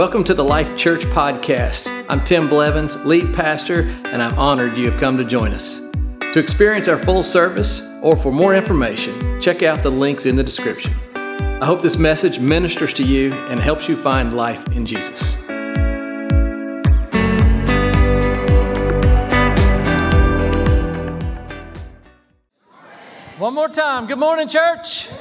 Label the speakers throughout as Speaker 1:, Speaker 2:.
Speaker 1: Welcome to the Life Church Podcast. I'm Tim Blevins, lead pastor, and I'm honored you have come to join us. To experience our full service or for more information, check out the links in the description. I hope this message ministers to you and helps you find life in Jesus.
Speaker 2: One more time. Good morning, church.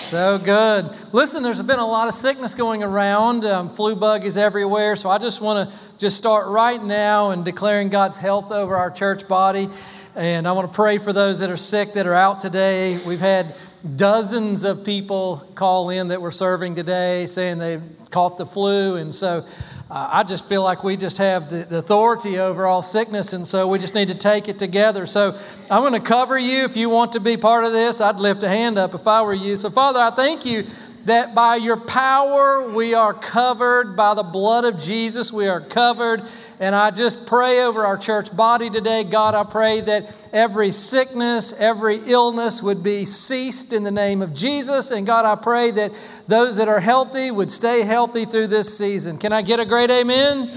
Speaker 2: So good. Listen, there's been a lot of sickness going around. Um, flu bug is everywhere. So I just want to just start right now and declaring God's health over our church body. And I want to pray for those that are sick that are out today. We've had dozens of people call in that we're serving today saying they've caught the flu. And so uh, I just feel like we just have the, the, authority over all sickness, and so we just need to take it together. So I'm going to cover you. If you want to be part of this, I'd lift a hand up if I were you. So, Father, I thank you that by your power we are covered, by the blood of Jesus we are covered. And I just pray over our church body today. God, I pray that every sickness, every illness would be ceased in the name of Jesus. And God, I pray that those that are healthy would stay healthy through this season. Can I get a great amen?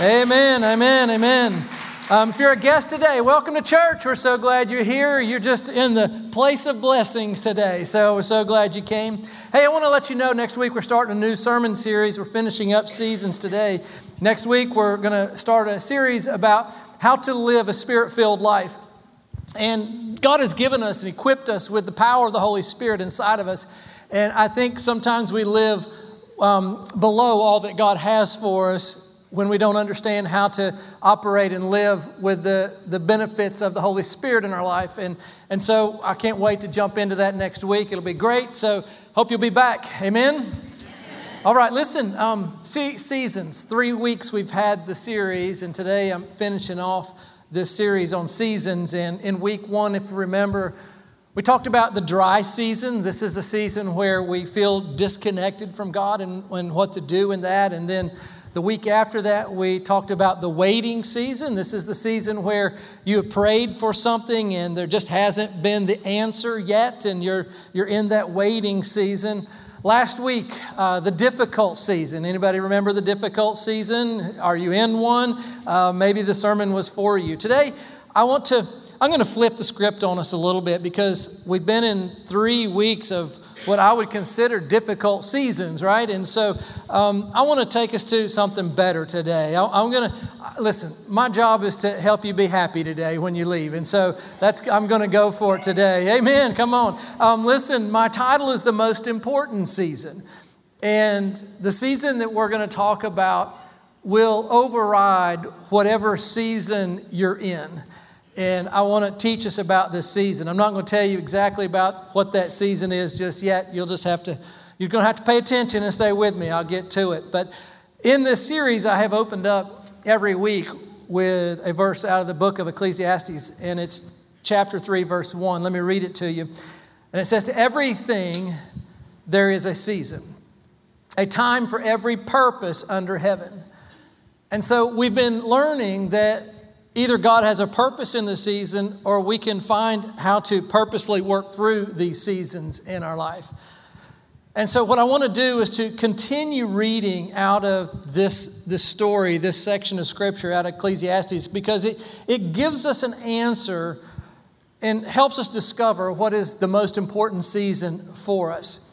Speaker 2: Amen, amen, amen. amen. Um, if you're a guest today, welcome to church. We're so glad you're here. You're just in the place of blessings today. So we're so glad you came. Hey, I want to let you know next week we're starting a new sermon series. We're finishing up seasons today. Next week we're going to start a series about how to live a spirit filled life. And God has given us and equipped us with the power of the Holy Spirit inside of us. And I think sometimes we live um, below all that God has for us when we don't understand how to operate and live with the, the benefits of the Holy Spirit in our life. And, and so I can't wait to jump into that next week. It'll be great. So hope you'll be back. Amen. Amen. All right, listen, um, seasons. Three weeks we've had the series, and today I'm finishing off this series on seasons. And in week one, if you remember, we talked about the dry season. This is a season where we feel disconnected from God and, and what to do in that. And then the week after that, we talked about the waiting season. This is the season where you have prayed for something and there just hasn't been the answer yet, and you're, you're in that waiting season. Last week, uh, the difficult season. Anybody remember the difficult season? Are you in one? Uh, maybe the sermon was for you. Today, I want to, I'm going to flip the script on us a little bit because we've been in three weeks of what I would consider difficult seasons, right? And so um, I want to take us to something better today. I, I'm going to listen. My job is to help you be happy today when you leave, and so that's I'm going to go for it today. Amen. Come on. Um, listen, my title is the most important season, and the season that we're going to talk about will override whatever season you're in. And I want to teach us about this season. I'm not going to tell you exactly about what that season is just yet. You'll just have to, you're going to have to pay attention and stay with me. I'll get to it. But in this series, I have opened up every week with a verse out of the book of Ecclesiastes, and it's chapter 3, verse 1. Let me read it to you. And it says, To everything there is a season, a time for every purpose under heaven. And so we've been learning that either God has a purpose in the season or we can find how to purposely work through these seasons in our life. And so, what I want to do is to continue reading out of this, this story, this section of scripture out of Ecclesiastes, because it, it gives us an answer and helps us discover what is the most important season for us.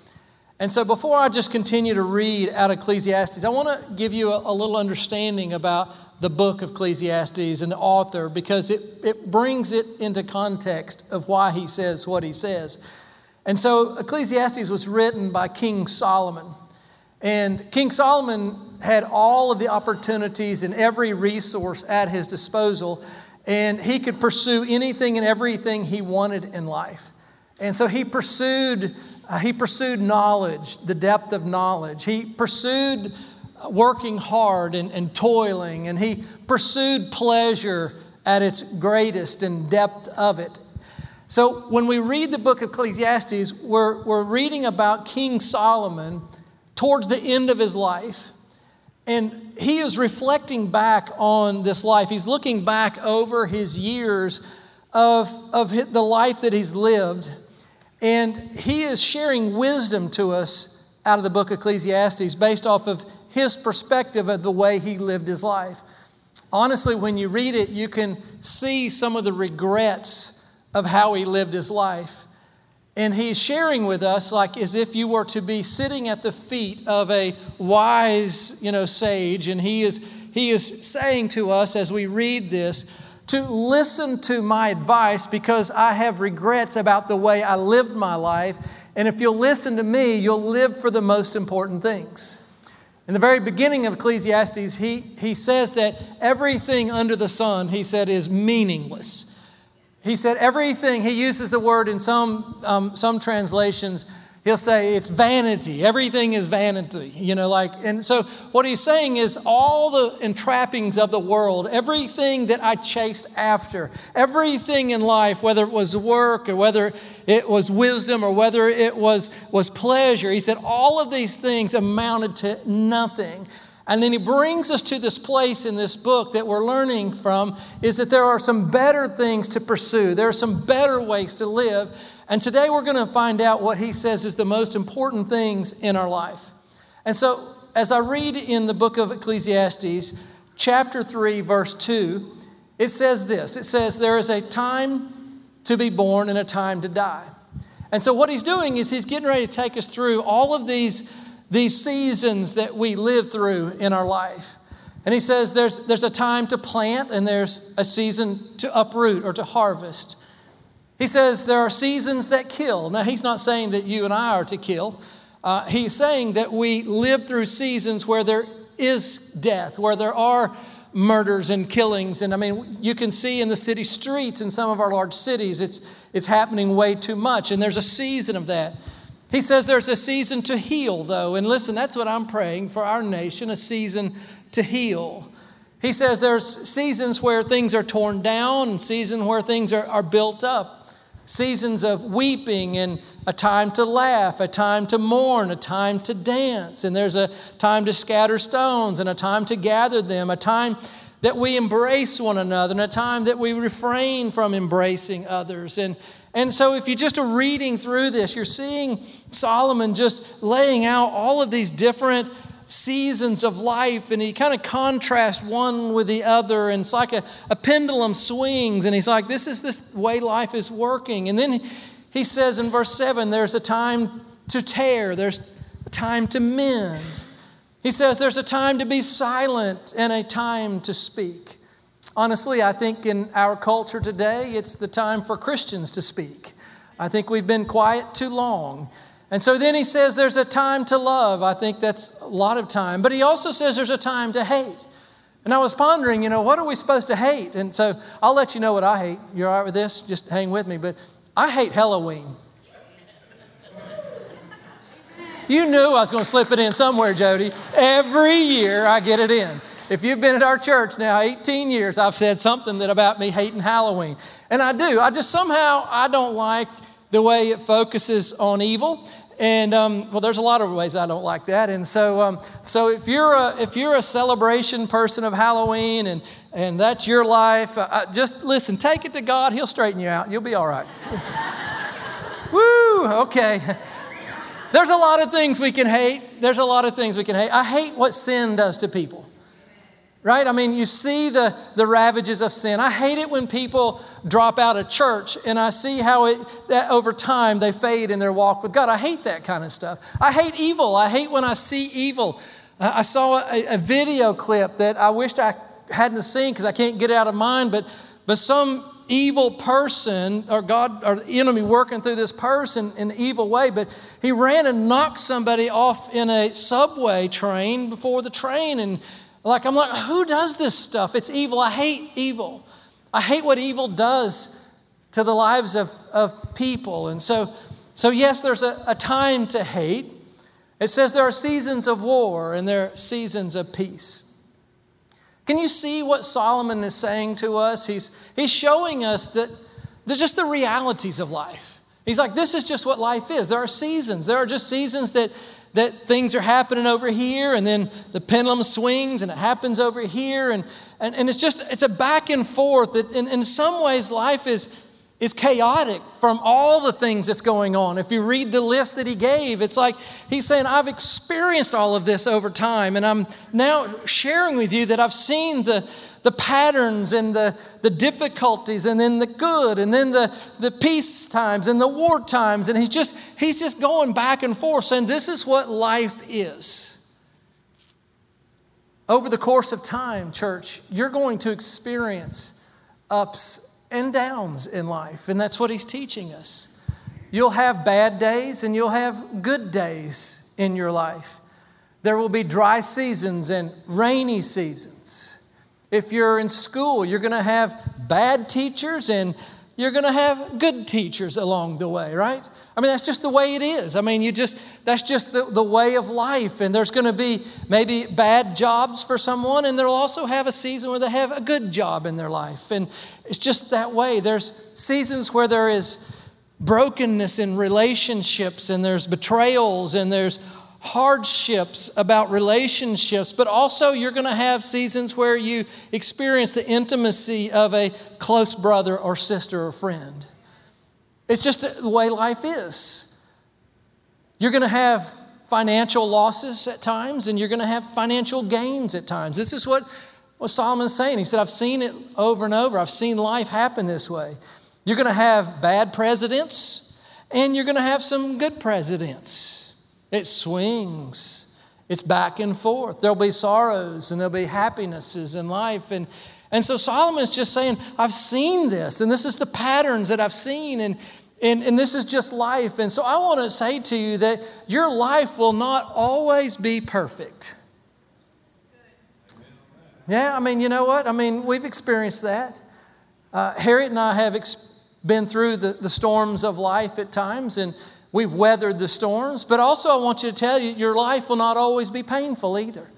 Speaker 2: And so, before I just continue to read out of Ecclesiastes, I want to give you a, a little understanding about the book of Ecclesiastes and the author because it, it brings it into context of why he says what he says. And so Ecclesiastes was written by King Solomon. And King Solomon had all of the opportunities and every resource at his disposal, and he could pursue anything and everything he wanted in life. And so he pursued, uh, he pursued knowledge, the depth of knowledge. He pursued working hard and, and toiling, and he pursued pleasure at its greatest and depth of it. So when we read the book of Ecclesiastes, we're, we're reading about King Solomon towards the end of his life. And he is reflecting back on this life. He's looking back over his years of, of the life that he's lived. And he is sharing wisdom to us out of the book of Ecclesiastes based off of his perspective of the way he lived his life. Honestly, when you read it, you can see some of the regrets of how he lived his life. And he's sharing with us, like as if you were to be sitting at the feet of a wise, you know, sage. And he is, he is saying to us as we read this, to listen to my advice because I have regrets about the way I lived my life. And if you'll listen to me, you'll live for the most important things. In the very beginning of Ecclesiastes, he, he says that everything under the sun, he said, is meaningless. He said everything, he uses the word in some, um, some translations, he'll say it's vanity. Everything is vanity, you know, like, and so what he's saying is all the entrappings of the world, everything that I chased after, everything in life, whether it was work or whether it was wisdom or whether it was, was pleasure, he said all of these things amounted to nothing. And then he brings us to this place in this book that we're learning from is that there are some better things to pursue. There are some better ways to live. And today we're going to find out what he says is the most important things in our life. And so, as I read in the book of Ecclesiastes, chapter 3, verse 2, it says this it says, There is a time to be born and a time to die. And so, what he's doing is he's getting ready to take us through all of these these seasons that we live through in our life. And he says there's, there's a time to plant and there's a season to uproot or to harvest. He says there are seasons that kill. Now, he's not saying that you and I are to kill. Uh, he's saying that we live through seasons where there is death, where there are murders and killings. And I mean, you can see in the city streets in some of our large cities, it's, it's happening way too much. And there's a season of that. He says there's a season to heal, though. And listen, that's what I'm praying for our nation a season to heal. He says there's seasons where things are torn down and seasons where things are, are built up. Seasons of weeping and a time to laugh, a time to mourn, a time to dance. And there's a time to scatter stones and a time to gather them, a time that we embrace one another, and a time that we refrain from embracing others. And and so, if you just are reading through this, you're seeing Solomon just laying out all of these different seasons of life, and he kind of contrasts one with the other, and it's like a, a pendulum swings, and he's like, This is this way life is working. And then he says in verse 7 there's a time to tear, there's a time to mend. He says there's a time to be silent and a time to speak. Honestly, I think in our culture today, it's the time for Christians to speak. I think we've been quiet too long. And so then he says there's a time to love. I think that's a lot of time. But he also says there's a time to hate. And I was pondering, you know, what are we supposed to hate? And so I'll let you know what I hate. You're all right with this? Just hang with me. But I hate Halloween. You knew I was going to slip it in somewhere, Jody. Every year I get it in. If you've been at our church now 18 years, I've said something that about me hating Halloween. And I do. I just somehow I don't like the way it focuses on evil. And um, well, there's a lot of ways I don't like that. And so, um, so if you're a if you're a celebration person of Halloween and and that's your life, uh, uh just listen. Take it to God. He'll straighten you out. You'll be all right. Woo! Okay. There's a lot of things we can hate. There's a lot of things we can hate. I hate what sin does to people right? I mean, you see the, the ravages of sin. I hate it when people drop out of church and I see how it, that over time they fade in their walk with God. I hate that kind of stuff. I hate evil. I hate when I see evil. I saw a, a video clip that I wished I hadn't seen because I can't get it out of mind, but, but some evil person or God or enemy working through this person in an evil way, but he ran and knocked somebody off in a subway train before the train and like, I'm like, who does this stuff? It's evil. I hate evil. I hate what evil does to the lives of, of people. And so, so yes, there's a, a time to hate. It says there are seasons of war and there are seasons of peace. Can you see what Solomon is saying to us? He's, he's showing us that they're just the realities of life. He's like, this is just what life is. There are seasons. There are just seasons that that things are happening over here and then the pendulum swings and it happens over here and, and, and it's just it's a back and forth that in, in some ways life is is chaotic from all the things that's going on. If you read the list that he gave, it's like he's saying, I've experienced all of this over time, and I'm now sharing with you that I've seen the, the patterns and the, the difficulties, and then the good, and then the, the peace times and the war times. And he's just, he's just going back and forth saying, This is what life is. Over the course of time, church, you're going to experience ups and downs in life, and that's what he's teaching us. You'll have bad days and you'll have good days in your life. There will be dry seasons and rainy seasons. If you're in school, you're going to have bad teachers and you're going to have good teachers along the way, right? I mean, that's just the way it is. I mean, you just, that's just the, the way of life. And there's going to be maybe bad jobs for someone, and they'll also have a season where they have a good job in their life. And it's just that way. There's seasons where there is brokenness in relationships, and there's betrayals, and there's hardships about relationships, but also you're going to have seasons where you experience the intimacy of a close brother or sister or friend. It's just the way life is. You're going to have financial losses at times, and you're going to have financial gains at times. This is what, what Solomon's saying. He said, I've seen it over and over. I've seen life happen this way. You're going to have bad presidents, and you're going to have some good presidents. It swings, it's back and forth. There'll be sorrows and there'll be happinesses in life. And, and so Solomon's just saying, I've seen this, and this is the patterns that I've seen, and, and, and this is just life. And so I want to say to you that your life will not always be perfect. Yeah, I mean, you know what? I mean, we've experienced that. Uh, Harriet and I have ex- been through the, the storms of life at times, and We've weathered the storms, but also I want you to tell you your life will not always be painful either.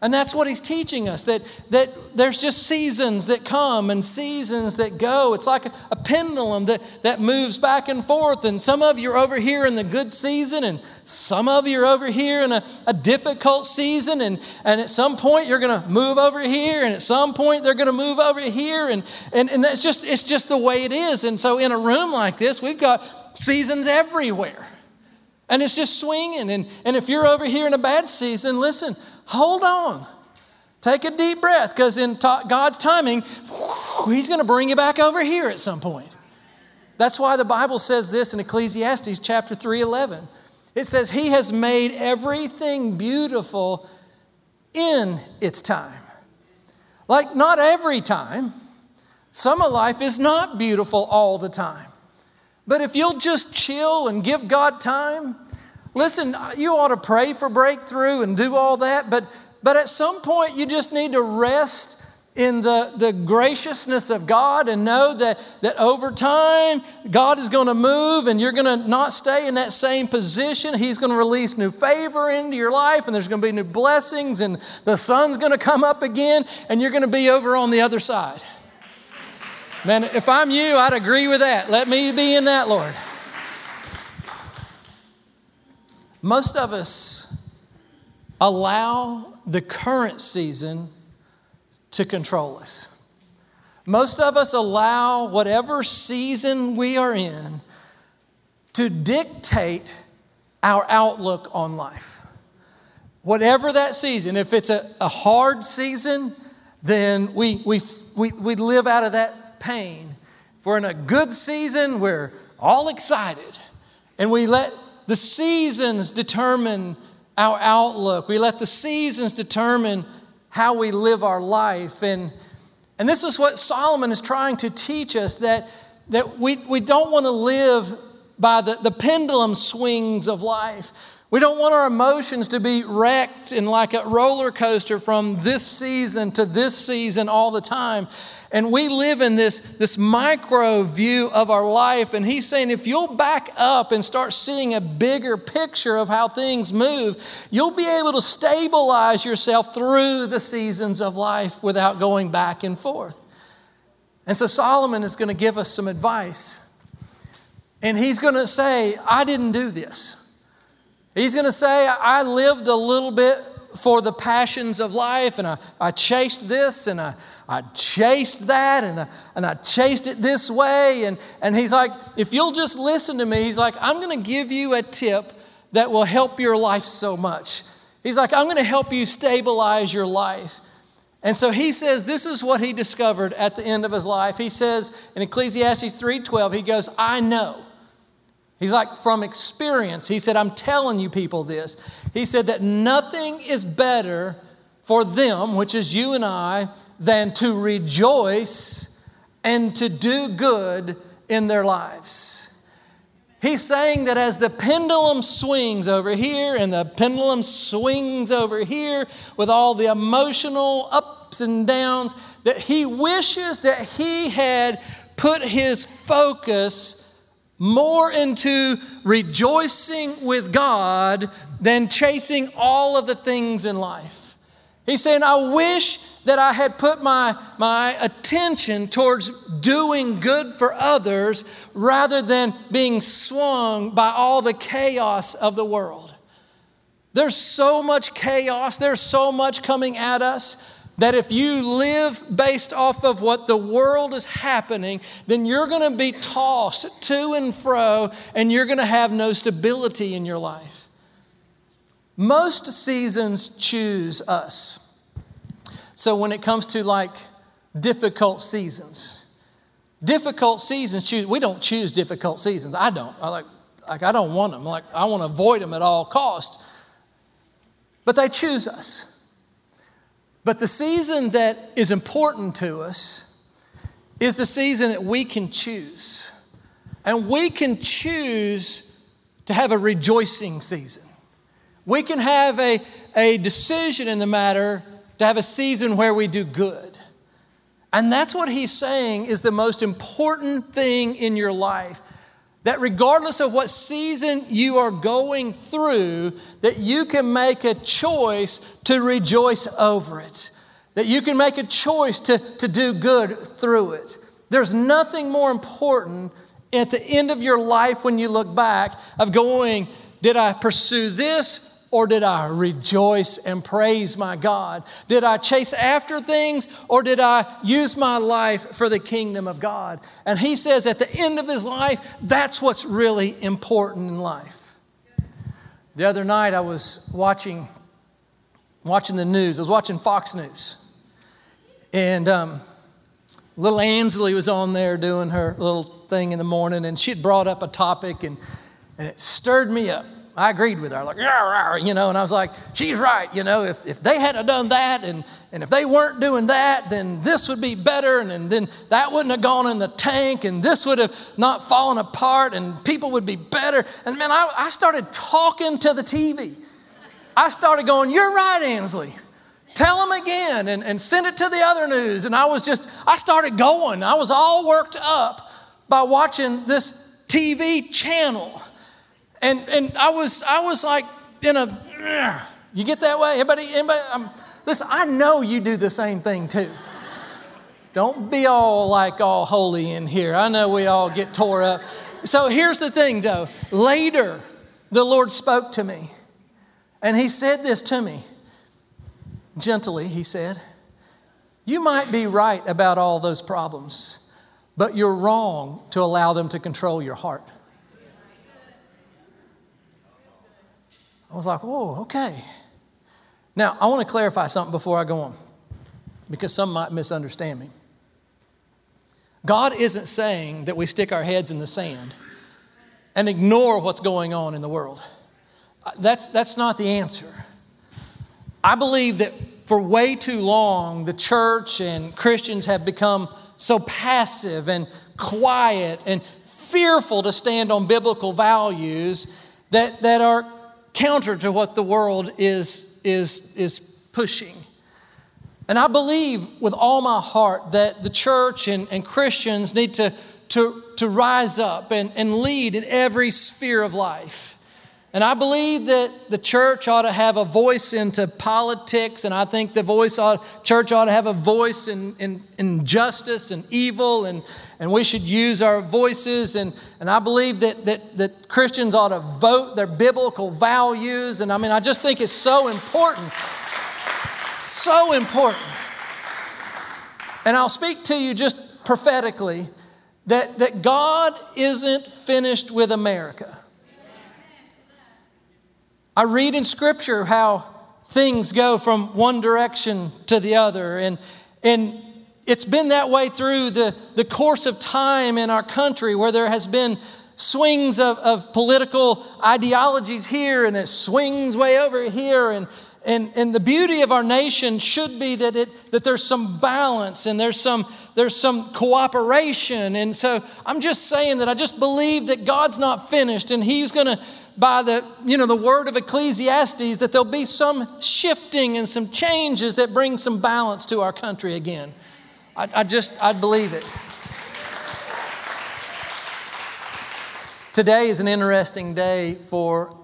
Speaker 2: And that's what he's teaching us that, that there's just seasons that come and seasons that go. It's like a, a, pendulum that, that moves back and forth. And some of you are over here in the good season, and some of you are over here in a, a difficult season. And, and at some point, you're going to move over here, and at some point, they're going to move over here. And, and, and that's just, it's just the way it is. And so, in a room like this, we've got seasons everywhere. And it's just swinging. And, and if you're over here in a bad season, listen, hold on. Take a deep breath because in God's timing, He's going to bring you back over here at some point. That's why the Bible says this in Ecclesiastes chapter 3:11. It says he has made everything beautiful in its time. Like not every time. Some of life is not beautiful all the time. But if you'll just chill and give God time, listen, you ought to pray for breakthrough and do all that, but, but at some point you just need to rest in the, the graciousness of God and know that, that over time God is going to move and you're going to not stay in that same position. He's going to release new favor into your life and there's going to be new blessings and the sun's going to come up again and you're going to be over on the other side. Man, if I'm you, I'd agree with that. Let me be in that, Lord. Most of us allow the current season to control us. Most of us allow whatever season we are in to dictate our outlook on life. Whatever that season, if it's a, a hard season, then we, we, we, we live out of that pain. If we're in a good season, we're all excited. And we let the seasons determine our outlook. We let the seasons determine how we live our life. And, and this is what Solomon is trying to teach us that, that we, we don't want to live by the, the pendulum swings of life. We don't want our emotions to be wrecked in like a roller coaster from this season to this season all the time. And we live in this, this micro view of our life. And he's saying if you'll back up and start seeing a bigger picture of how things move, you'll be able to stabilize yourself through the seasons of life without going back and forth. And so Solomon is going to give us some advice. And he's going to say, I didn't do this. He's going to say, I lived a little bit for the passions of life and I, I chased this and I, I chased that and I, and I chased it this way. And, and he's like, if you'll just listen to me, he's like, I'm going to give you a tip that will help your life so much. He's like, I'm going to help you stabilize your life. And so he says this is what he discovered at the end of his life. He says in Ecclesiastes 3:12, he goes, "I know." He's like from experience. He said, "I'm telling you people this." He said that nothing is better for them, which is you and I, than to rejoice and to do good in their lives. He's saying that as the pendulum swings over here and the pendulum swings over here with all the emotional ups and downs, that he wishes that he had put his focus more into rejoicing with God than chasing all of the things in life. He's saying, I wish that I had put my, my attention towards doing good for others rather than being swung by all the chaos of the world. There's so much chaos, there's so much coming at us that if you live based off of what the world is happening, then you're going to be tossed to and fro and you're going to have no stability in your life. Most seasons choose us. So when it comes to like difficult seasons, difficult seasons choose. We don't choose difficult seasons. I don't. I like like I don't want them. Like I want to avoid them at all cost. But they choose us. But the season that is important to us is the season that we can choose. And we can choose to have a rejoicing season. We can have a, a decision in the matter to have a season where we do good. And that's what he's saying is the most important thing in your life. That regardless of what season you are going through, that you can make a choice to rejoice over it. That you can make a choice to, to do good through it. There's nothing more important at the end of your life when you look back of going, did I pursue this or did I rejoice and praise my God? Did I chase after things or did I use my life for the kingdom of God? And he says at the end of his life, that's what's really important in life. The other night I was watching, watching the news, I was watching Fox News. And um, little Ainsley was on there doing her little thing in the morning, and she had brought up a topic, and, and it stirred me up. I agreed with her. Like, yeah, you know, and I was like, she's right. You know, if, if they hadn't done that and, and if they weren't doing that, then this would be better. And, and then that wouldn't have gone in the tank and this would have not fallen apart and people would be better. And man, I, I started talking to the TV. I started going, you're right, Ainsley. Tell them again and, and send it to the other news. And I was just, I started going. I was all worked up by watching this TV channel. And, and I, was, I was like in a, you get that way? Anybody, anybody? I'm, listen, I know you do the same thing too. Don't be all like all holy in here. I know we all get tore up. So here's the thing though. Later, the Lord spoke to me and He said this to me. Gently, He said, You might be right about all those problems, but you're wrong to allow them to control your heart. I was like, whoa, okay. Now, I want to clarify something before I go on, because some might misunderstand me. God isn't saying that we stick our heads in the sand and ignore what's going on in the world. Uh, that's, that's not the answer. I believe that for way too long, the church and Christians have become so passive and quiet and fearful to stand on biblical values that, that are counter to what the world is, is, is pushing. And I believe with all my heart that the church and, and Christians need to, to, to rise up and, and lead in every sphere of life. And I believe that the church ought to have a voice into politics, and I think the voice ought, church ought to have a voice in, in, in justice and evil, and, and we should use our voices. And, and I believe that, that, that Christians ought to vote their biblical values. And I mean, I just think it's so important. So important. And I'll speak to you just prophetically that, that God isn't finished with America. I read in Scripture how things go from one direction to the other, and, and it's been that way through the, the course of time in our country where there has been swings of, of political ideologies here and it swings way over here and and, and the beauty of our nation should be that, it, that there's some balance and there's some, there's some cooperation. And so I'm just saying that I just believe that God's not finished and He's going to, by the, you know, the word of Ecclesiastes, that there'll be some shifting and some changes that bring some balance to our country again. I, I just, I believe it. Today is an interesting day for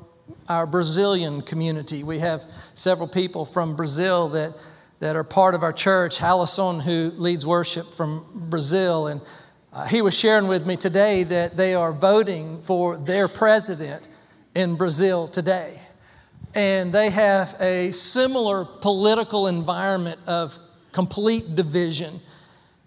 Speaker 2: our Brazilian community. We have several people from Brazil that, that are part of our church. Allison, who leads worship from Brazil, and uh, he was sharing with me today that they are voting for their president in Brazil today. And they have a similar political environment of complete division.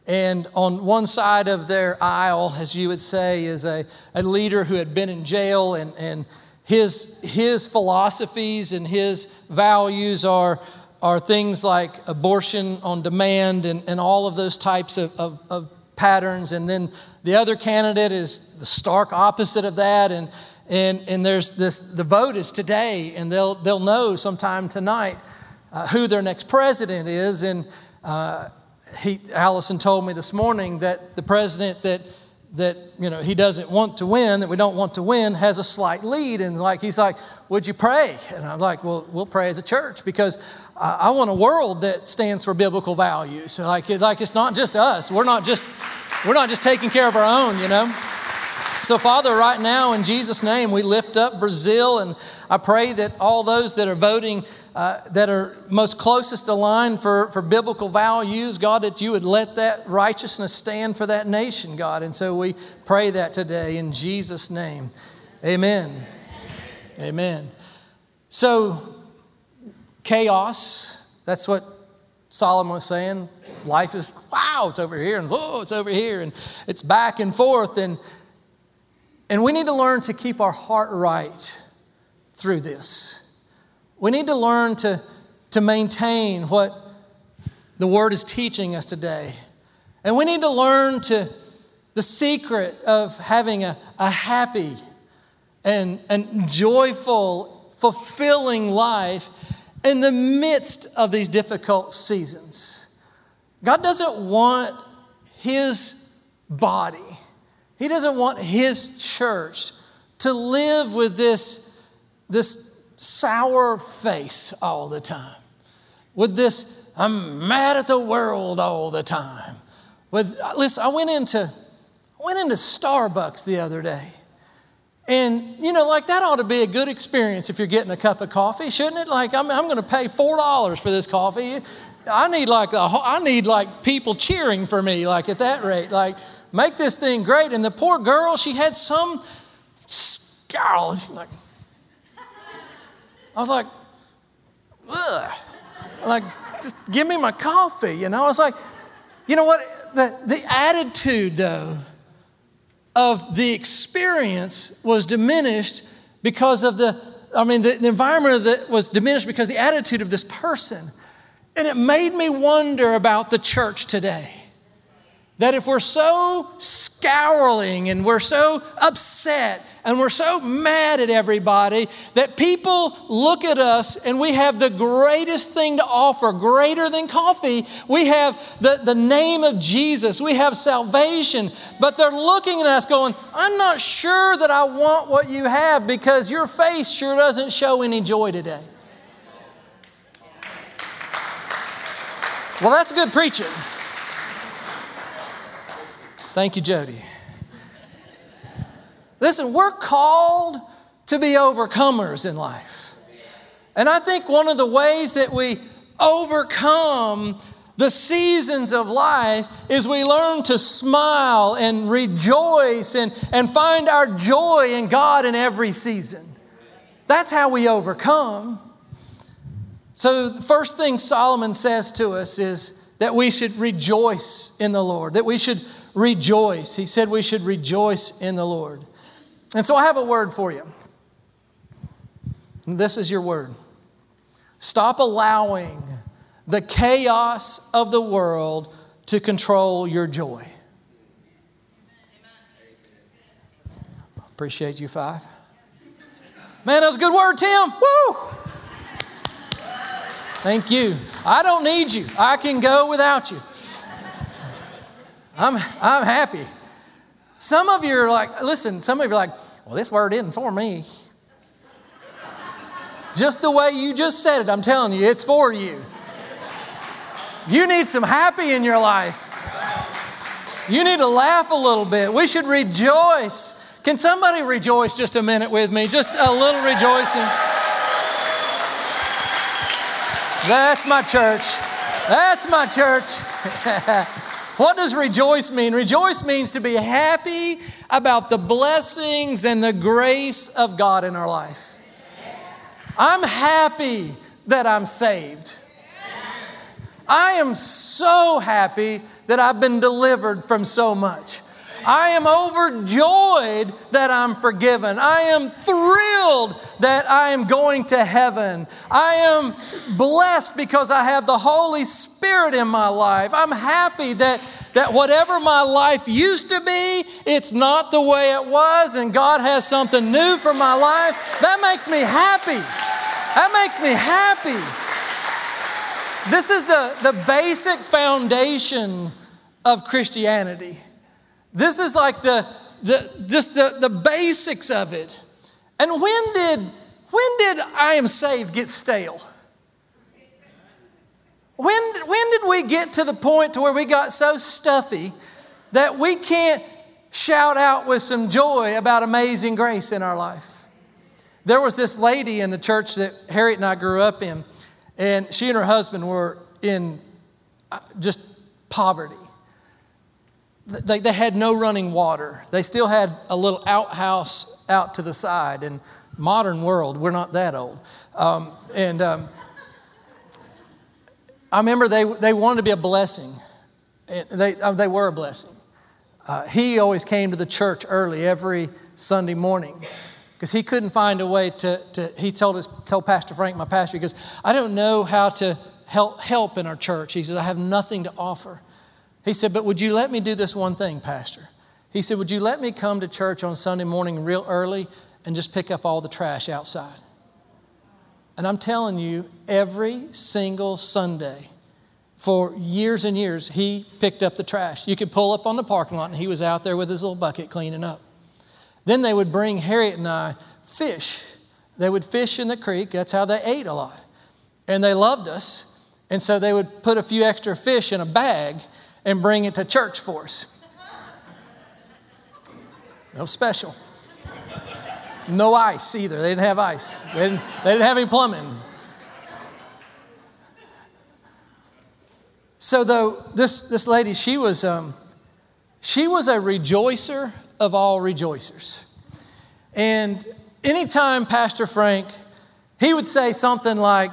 Speaker 2: And on one side of their aisle, as you would say, is a, a leader who had been in jail and, and his, his philosophies and his values are, are things like abortion on demand and, and all of those types of, of, of patterns. And then the other candidate is the stark opposite of that. And, and, and there's this, the vote is today, and they'll, they'll know sometime tonight uh, who their next president is. And uh, he, Allison told me this morning that the president that that you know he doesn't want to win that we don't want to win has a slight lead. And like he's like would you pray? And i'm like well we'll pray as a church because i, I want a world that stands for biblical values. So like, it, like it's not just us. We're not just we're not just taking care of our own you know so father right now in jesus name we lift up brazil and i pray that all those that are voting uh, that are most closest aligned for, for biblical values, God, that you would let that righteousness stand for that nation, God. And so we pray that today in Jesus' name. Amen. Amen. So, chaos, that's what Solomon was saying. Life is, wow, it's over here, and whoa, it's over here, and it's back and forth. And, and we need to learn to keep our heart right through this. We need to learn to, to maintain what the Word is teaching us today. And we need to learn to the secret of having a, a happy and, and joyful, fulfilling life in the midst of these difficult seasons. God doesn't want His body, He doesn't want His church to live with this, this sour face all the time, with this, I'm mad at the world all the time. With, listen, I went into, I went into Starbucks the other day. And, you know, like that ought to be a good experience if you're getting a cup of coffee, shouldn't it? Like, I'm, I'm going to pay $4 for this coffee. I need like, a, I need like people cheering for me, like at that rate. Like, make this thing great. And the poor girl, she had some scowl. She's like, I was like, ugh. Like, just give me my coffee, you know? I was like, you know what? The, the attitude, though, of the experience was diminished because of the, I mean, the, the environment that was diminished because the attitude of this person. And it made me wonder about the church today. That if we're so scowling and we're so upset and we're so mad at everybody that people look at us and we have the greatest thing to offer, greater than coffee. We have the, the name of Jesus, we have salvation, but they're looking at us going, I'm not sure that I want what you have because your face sure doesn't show any joy today. Well, that's good preaching. Thank you, Jody. Listen, we're called to be overcomers in life. And I think one of the ways that we overcome the seasons of life is we learn to smile and rejoice and, and find our joy in God in every season. That's how we overcome. So, the first thing Solomon says to us is that we should rejoice in the Lord, that we should rejoice. He said we should rejoice in the Lord. And so I have a word for you. This is your word. Stop allowing the chaos of the world to control your joy. Appreciate you, five. Man, that was a good word, Tim. Woo! Thank you. I don't need you. I can go without you. I'm, I'm happy. Some of you are like, listen, some of you are like, well, this word isn't for me. Just the way you just said it, I'm telling you, it's for you. You need some happy in your life. You need to laugh a little bit. We should rejoice. Can somebody rejoice just a minute with me? Just a little rejoicing. That's my church. That's my church. what does rejoice mean? Rejoice means to be happy about the blessings and the grace of God in our life. I'm happy that I'm saved. I am so happy that I've been delivered from so much. I am overjoyed that I'm forgiven. I am thrilled that I am going to heaven. I am blessed because I have the Holy Spirit in my life. I'm happy that, that whatever my life used to be, it's not the way it was, and God has something new for my life. That makes me happy. That makes me happy. This is the, the basic foundation of Christianity. This is like the, the just the, the basics of it. And when did when did I am saved get stale? When, when did we get to the point to where we got so stuffy that we can't shout out with some joy about amazing grace in our life? There was this lady in the church that Harriet and I grew up in, and she and her husband were in uh, just poverty they, they had no running water. They still had a little outhouse out to the side. And modern world, we're not that old. Um, and um, I remember they, they wanted to be a blessing. They, uh, they were a blessing. Uh, he always came to the church early every Sunday morning because he couldn't find a way to, to he told us told pastor frank my pastor because i don't know how to help help in our church he says i have nothing to offer he said, But would you let me do this one thing, Pastor? He said, Would you let me come to church on Sunday morning real early and just pick up all the trash outside? And I'm telling you, every single Sunday, for years and years, he picked up the trash. You could pull up on the parking lot, and he was out there with his little bucket cleaning up. Then they would bring Harriet and I fish. They would fish in the creek. That's how they ate a lot. And they loved us. And so they would put a few extra fish in a bag and bring it to church for us. No special. No ice either. They didn't have ice. They didn't, they didn't have any plumbing. So though this this lady, she was um, she was a rejoicer of all rejoicers. And anytime Pastor Frank, he would say something like,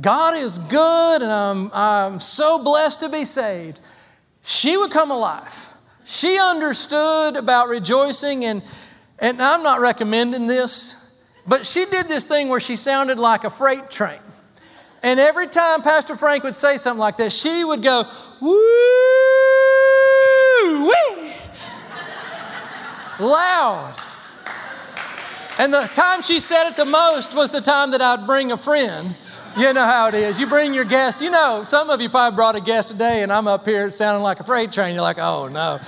Speaker 2: God is good and I'm, I'm so blessed to be saved she would come alive. She understood about rejoicing, and, and I'm not recommending this, but she did this thing where she sounded like a freight train. And every time Pastor Frank would say something like that, she would go, woo wee, loud. And the time she said it the most was the time that I'd bring a friend you know how it is. You bring your guest. You know, some of you probably brought a guest today, and I'm up here sounding like a freight train. You're like, oh no.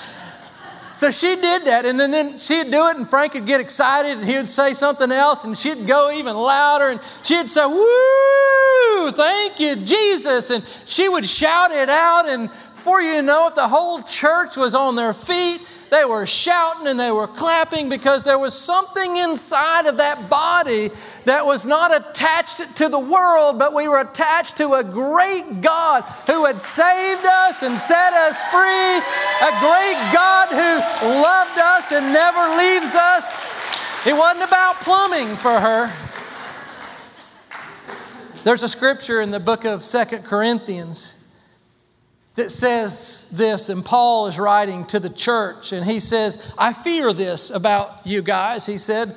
Speaker 2: So she did that, and then, then she'd do it, and Frank would get excited, and he would say something else, and she'd go even louder, and she'd say, Woo, thank you, Jesus. And she would shout it out, and before you know it, the whole church was on their feet they were shouting and they were clapping because there was something inside of that body that was not attached to the world, but we were attached to a great God who had saved us and set us free, a great God who loved us and never leaves us. It wasn't about plumbing for her. There's a scripture in the book of Second Corinthians that says this, and Paul is writing to the church, and he says, I fear this about you guys. He said,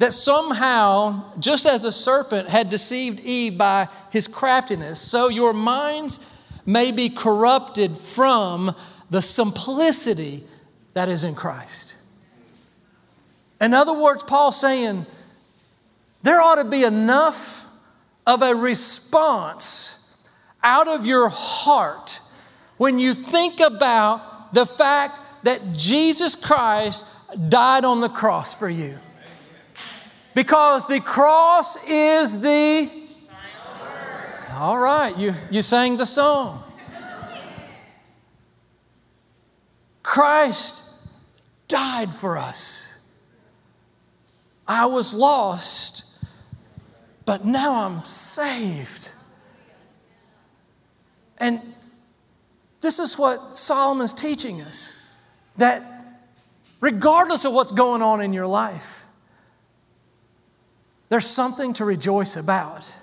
Speaker 2: that somehow, just as a serpent had deceived Eve by his craftiness, so your minds may be corrupted from the simplicity that is in Christ. In other words, Paul's saying there ought to be enough of a response out of your heart when you think about the fact that Jesus Christ died on the cross for you. Because the cross is the. All right, you, you sang the song. Christ died for us. I was lost, but now I'm saved. And this is what Solomon's teaching us that regardless of what's going on in your life, there's something to rejoice about.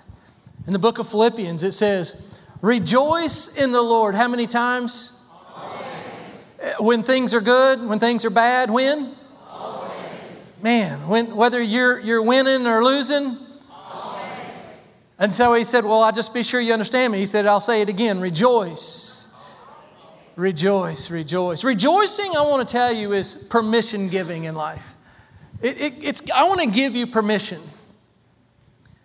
Speaker 2: In the book of Philippians, it says, Rejoice in the Lord. How many times? Always. When things are good, when things are bad, when? Always. Man, when, whether you're, you're winning or losing. Always. And so he said, Well, I'll just be sure you understand me. He said, I'll say it again rejoice. Rejoice, rejoice. Rejoicing, I want to tell you, is permission giving in life. It, it, it's, I want to give you permission.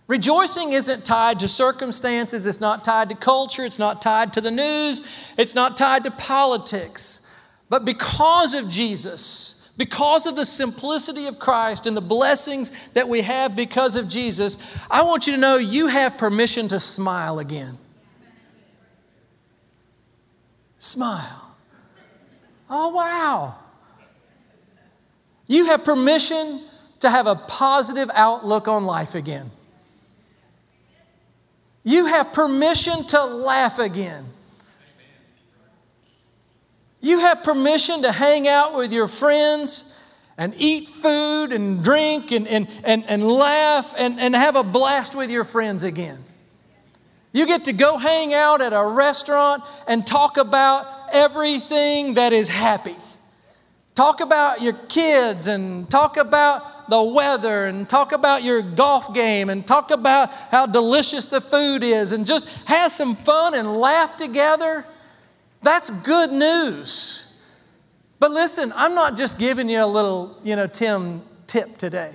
Speaker 2: Rejoicing isn't tied to circumstances, it's not tied to culture, it's not tied to the news, it's not tied to politics. But because of Jesus, because of the simplicity of Christ and the blessings that we have because of Jesus, I want you to know you have permission to smile again. Smile. Oh, wow. You have permission to have a positive outlook on life again. You have permission to laugh again. You have permission to hang out with your friends and eat food and drink and, and, and, and laugh and, and have a blast with your friends again. You get to go hang out at a restaurant and talk about everything that is happy. Talk about your kids and talk about the weather and talk about your golf game and talk about how delicious the food is and just have some fun and laugh together, that's good news. But listen, I'm not just giving you a little, you know, Tim tip today.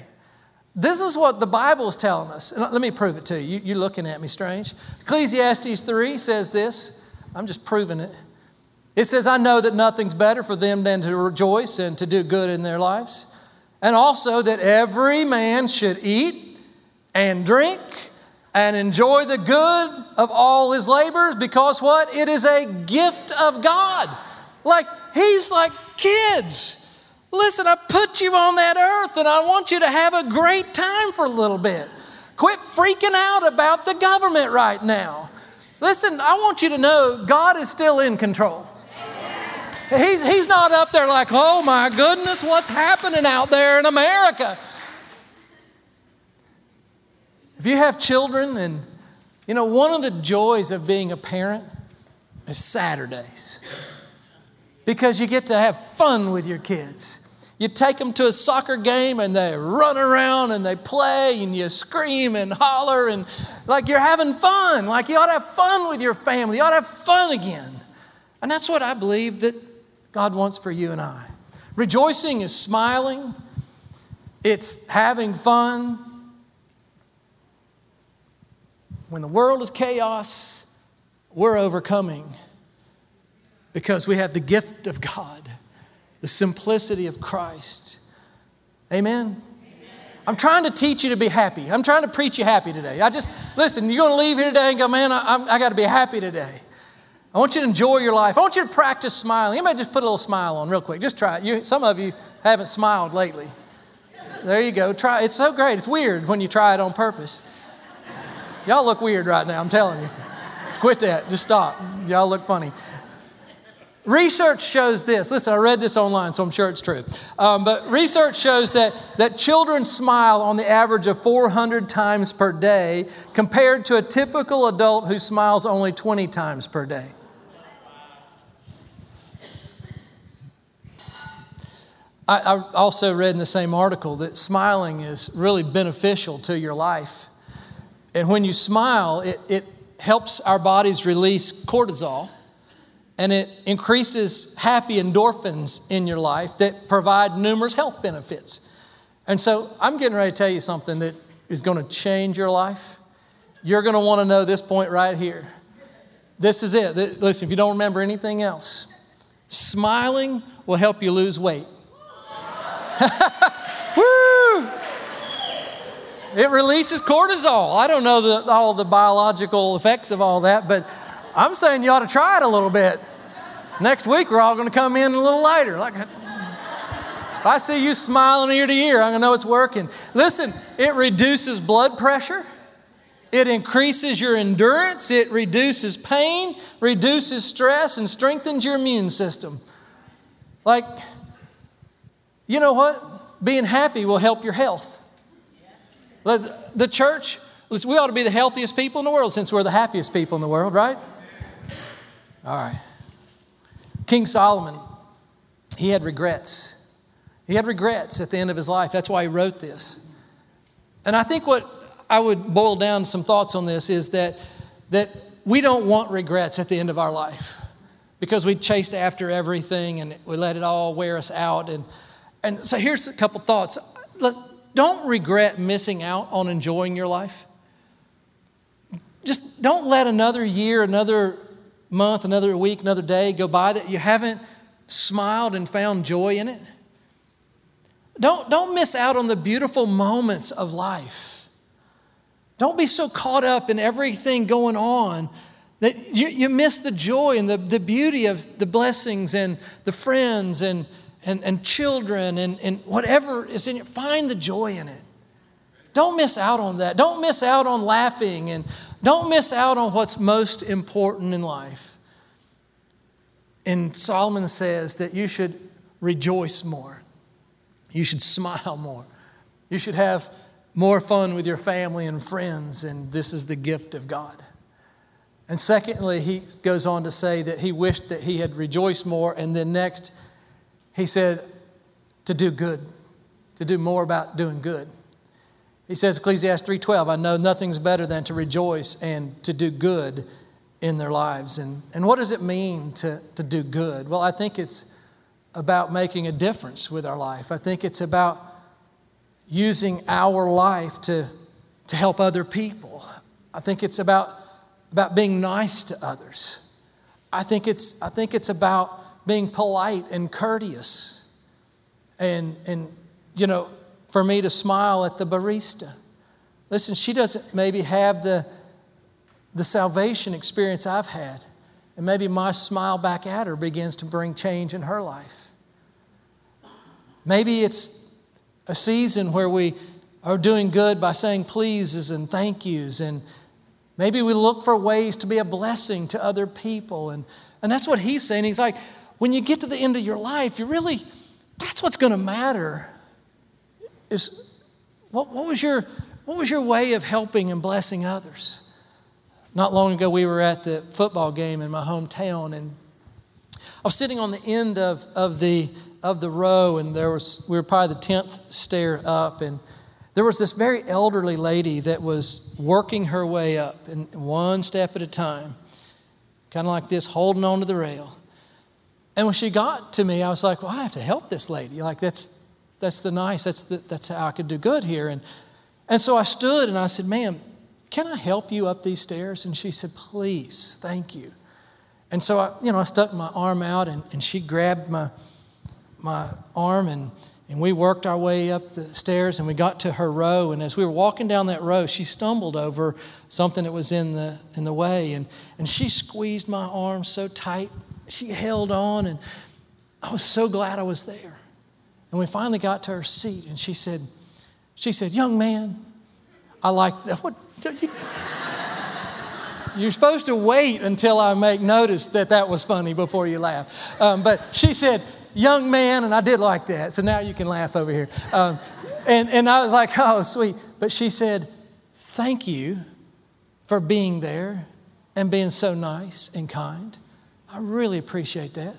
Speaker 2: This is what the Bible is telling us. And let me prove it to you. You're looking at me strange. Ecclesiastes 3 says this. I'm just proving it. It says, I know that nothing's better for them than to rejoice and to do good in their lives and also that every man should eat and drink and enjoy the good of all his labors because what? It is a gift of God. Like, he's like, kids, listen, I put you on that earth and I want you to have a great time for a little bit. Quit freaking out about the government right now. Listen, I want you to know God is still in control. He's, he's not up there like, oh my goodness, what's happening out there in America? If you have children, and you know, one of the joys of being a parent is Saturdays because you get to have fun with your kids. You take them to a soccer game and they run around and they play and you scream and holler and like you're having fun. Like you ought to have fun with your family. You ought to have fun again. And that's what I believe that God wants for you and I. Rejoicing is smiling, it's having fun. When the world is chaos, we're overcoming because we have the gift of God, the simplicity of Christ. Amen. I'm trying to teach you to be happy. I'm trying to preach you happy today. I just, listen, you're going to leave here today and go, man, I, I got to be happy today. I want you to enjoy your life. I want you to practice smiling. You just put a little smile on real quick. Just try it. You, some of you haven't smiled lately. There you go. Try. It's so great. It's weird when you try it on purpose. Y'all look weird right now. I'm telling you. Quit that. Just stop. Y'all look funny. Research shows this. Listen, I read this online, so I'm sure it's true. Um, but research shows that, that children smile on the average of 400 times per day compared to a typical adult who smiles only 20 times per day. I, also read in the same article that smiling is really beneficial to your life. And when you smile, it, it helps our bodies release cortisol, and it increases happy endorphins in your life that provide numerous health benefits. And so I'm getting ready to tell you something that is going to change your life. You're going to want to know this point right here. This is it. Listen, if you don't remember anything else, smiling will help you lose weight. Woo! It releases cortisol. I don't know the, all the biological effects of all that, but I'm saying you ought to try it a little bit. Next week, we're all going to come in a little later. Like, if I see you smiling ear to ear, I'm going to know it's working. Listen, it reduces blood pressure. It increases your endurance, it reduces pain, reduces stress, and strengthens your immune system. Like, you know what? Being happy will help your health. The church, we ought to be the healthiest people in the world since we're the happiest people in the world, right? All right. King Solomon, he had regrets. He had regrets at the end of his life. That's why he wrote this. And I think what I would boil down some thoughts on this is that, that we don't want regrets at the end of our life because we chased after everything and we let it all wear us out. And and so here's a couple thoughts. Let's, don't regret missing out on enjoying your life. Just don't let another year, another month, another week, another day go by that you haven't smiled and found joy in it. Don't, don't miss out on the beautiful moments of life. Don't be so caught up in everything going on that you, you miss the joy and the, the beauty of the blessings and the friends and and, and children and, and whatever is in it, find the joy in it. Don't miss out on that. Don't miss out on laughing and don't miss out on what's most important in life. And Solomon says that you should rejoice more. You should smile more. You should have more fun with your family and friends, and this is the gift of God. And secondly, he goes on to say that he wished that he had rejoiced more, and then next, he said, to do good, to do more about doing good. He says, Ecclesiastes 3.12, I know nothing's better than to rejoice and to do good in their lives. And, and what does it mean to, to do good? Well, I think it's about making a difference with our life. I think it's about using our life to, to help other people. I think it's about, about being nice to others. I think it's, I think it's about being polite and courteous. And, and, you know, for me to smile at the barista. Listen, she doesn't maybe have the, the salvation experience I've had. And maybe my smile back at her begins to bring change in her life. Maybe it's a season where we are doing good by saying pleases and thank yous. And maybe we look for ways to be a blessing to other people. And, and that's what he's saying. He's like, when you get to the end of your life, you really, that's what's going to matter. Is what, what, was your, what was your way of helping and blessing others? Not long ago, we were at the football game in my hometown, and I was sitting on the end of, of, the, of the row, and there was, we were probably the 10th stair up, and there was this very elderly lady that was working her way up, and one step at a time, kind of like this, holding on to the rail. And when she got to me, I was like, well, I have to help this lady. Like, that's, that's the nice, that's, the, that's how I could do good here. And, and so I stood and I said, ma'am, can I help you up these stairs? And she said, please, thank you. And so I, you know, I stuck my arm out and, and she grabbed my, my arm and, and we worked our way up the stairs and we got to her row. And as we were walking down that row, she stumbled over something that was in the, in the way. And, and she squeezed my arm so tight she held on, and I was so glad I was there. And we finally got to her seat, and she said, she said, young man, I like that. What? You, you're supposed to wait until I make notice that that was funny before you laugh. Um, but she said, young man, and I did like that. So now you can laugh over here. Um, and, and I was like, oh, sweet. But she said, thank you for being there and being so nice and kind. I really appreciate that.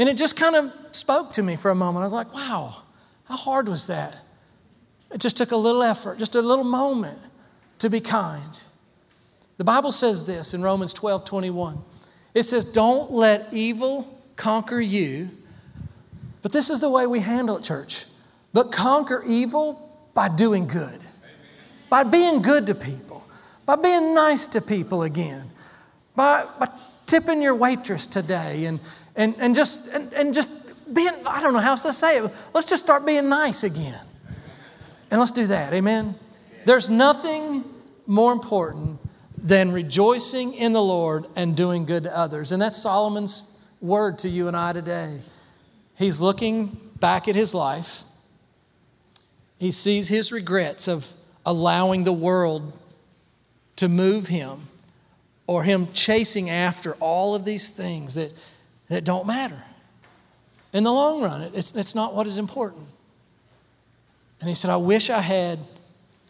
Speaker 2: And it just kind of spoke to me for a moment. I was like, wow, how hard was that? It just took a little effort, just a little moment to be kind. The Bible says this in Romans 12 21. It says, Don't let evil conquer you. But this is the way we handle it, church. But conquer evil by doing good, by being good to people, by being nice to people again, by, by tipping your waitress today and, and, and, just, and, and just being, I don't know how else to say it. Let's just start being nice again. And let's do that. Amen. There's nothing more important than rejoicing in the Lord and doing good to others. And that's Solomon's word to you and I today. He's looking back at his life. He sees his regrets of allowing the world to move him or him chasing after all of these things that, that don't matter. In the long run, it's, it's not what is important. And he said, I wish I had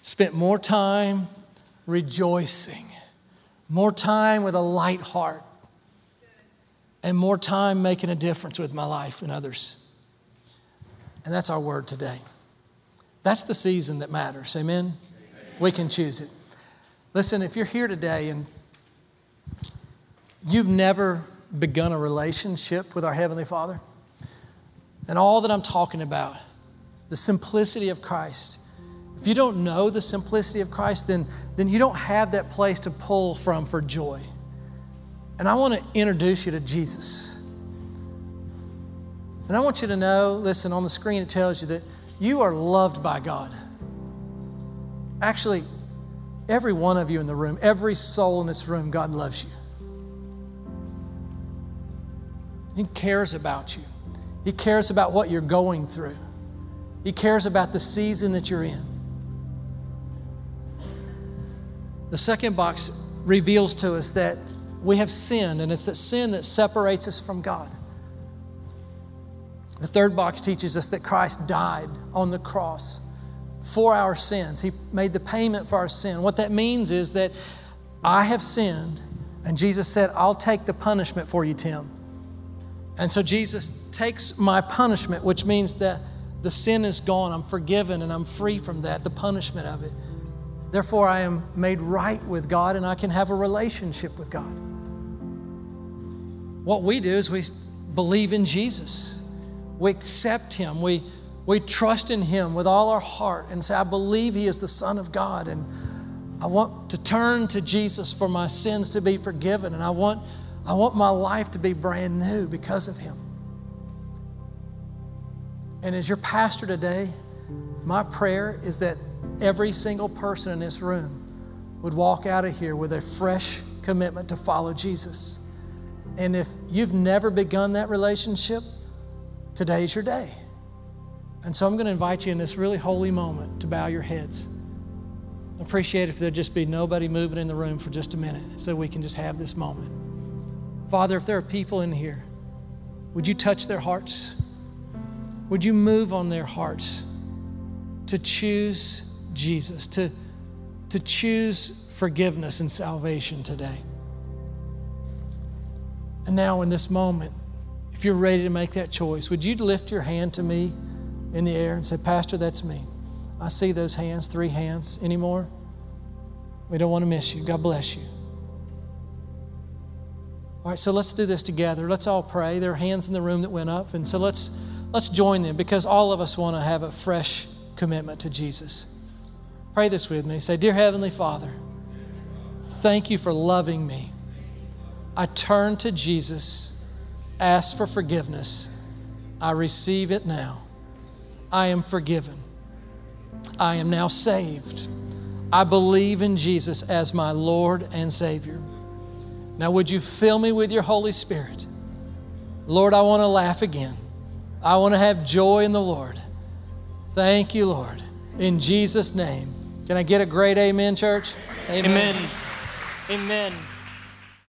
Speaker 2: spent more time rejoicing more time with a light heart, and more time making a difference with my life and others. And that's our word today. That's the season that matters. Amen? Amen? We can choose it. Listen, if you're here today and you've never begun a relationship with our Heavenly Father, and all that I'm talking about, the simplicity of Christ, if you don't know the simplicity of Christ, then, then you don't have that place to pull from for joy. And I want to introduce you to Jesus. And I want you to know listen, on the screen it tells you that you are loved by God. Actually, every one of you in the room, every soul in this room, God loves you. He cares about you, He cares about what you're going through, He cares about the season that you're in. The second box reveals to us that we have sinned, and it's that sin that separates us from God. The third box teaches us that Christ died on the cross for our sins. He made the payment for our sin. What that means is that I have sinned, and Jesus said, I'll take the punishment for you, Tim. And so Jesus takes my punishment, which means that the sin is gone. I'm forgiven and I'm free from that, the punishment of it. Therefore, I am made right with God and I can have a relationship with God. What we do is we believe in Jesus, we accept Him, we, we trust in Him with all our heart and say, I believe He is the Son of God. And I want to turn to Jesus for my sins to be forgiven. And I want, I want my life to be brand new because of Him. And as your pastor today, my prayer is that every single person in this room would walk out of here with a fresh commitment to follow Jesus. And if you've never begun that relationship, today's your day. And so I'm going to invite you in this really holy moment to bow your heads. Appreciate if there'd just be nobody moving in the room for just a minute so we can just have this moment. Father, if there are people in here, would you touch their hearts? Would you move on their hearts to choose Jesus, to, to choose forgiveness and salvation today. And now, in this moment, if you're ready to make that choice, would you lift your hand to me in the air and say, Pastor, that's me? I see those hands, three hands. Anymore? We don't want to miss you. God bless you. All right, so let's do this together. Let's all pray. There are hands in the room that went up, and so let's let's join them because all of us want to have a fresh commitment to Jesus. Pray this with me. Say, Dear Heavenly Father, thank you for loving me. I turn to Jesus, ask for forgiveness. I receive it now. I am forgiven. I am now saved. I believe in Jesus as my Lord and Savior. Now, would you fill me with your Holy Spirit? Lord, I want to laugh again. I want to have joy in the Lord. Thank you, Lord. In Jesus' name. Can I get a great amen, church?
Speaker 3: Amen. Amen. amen.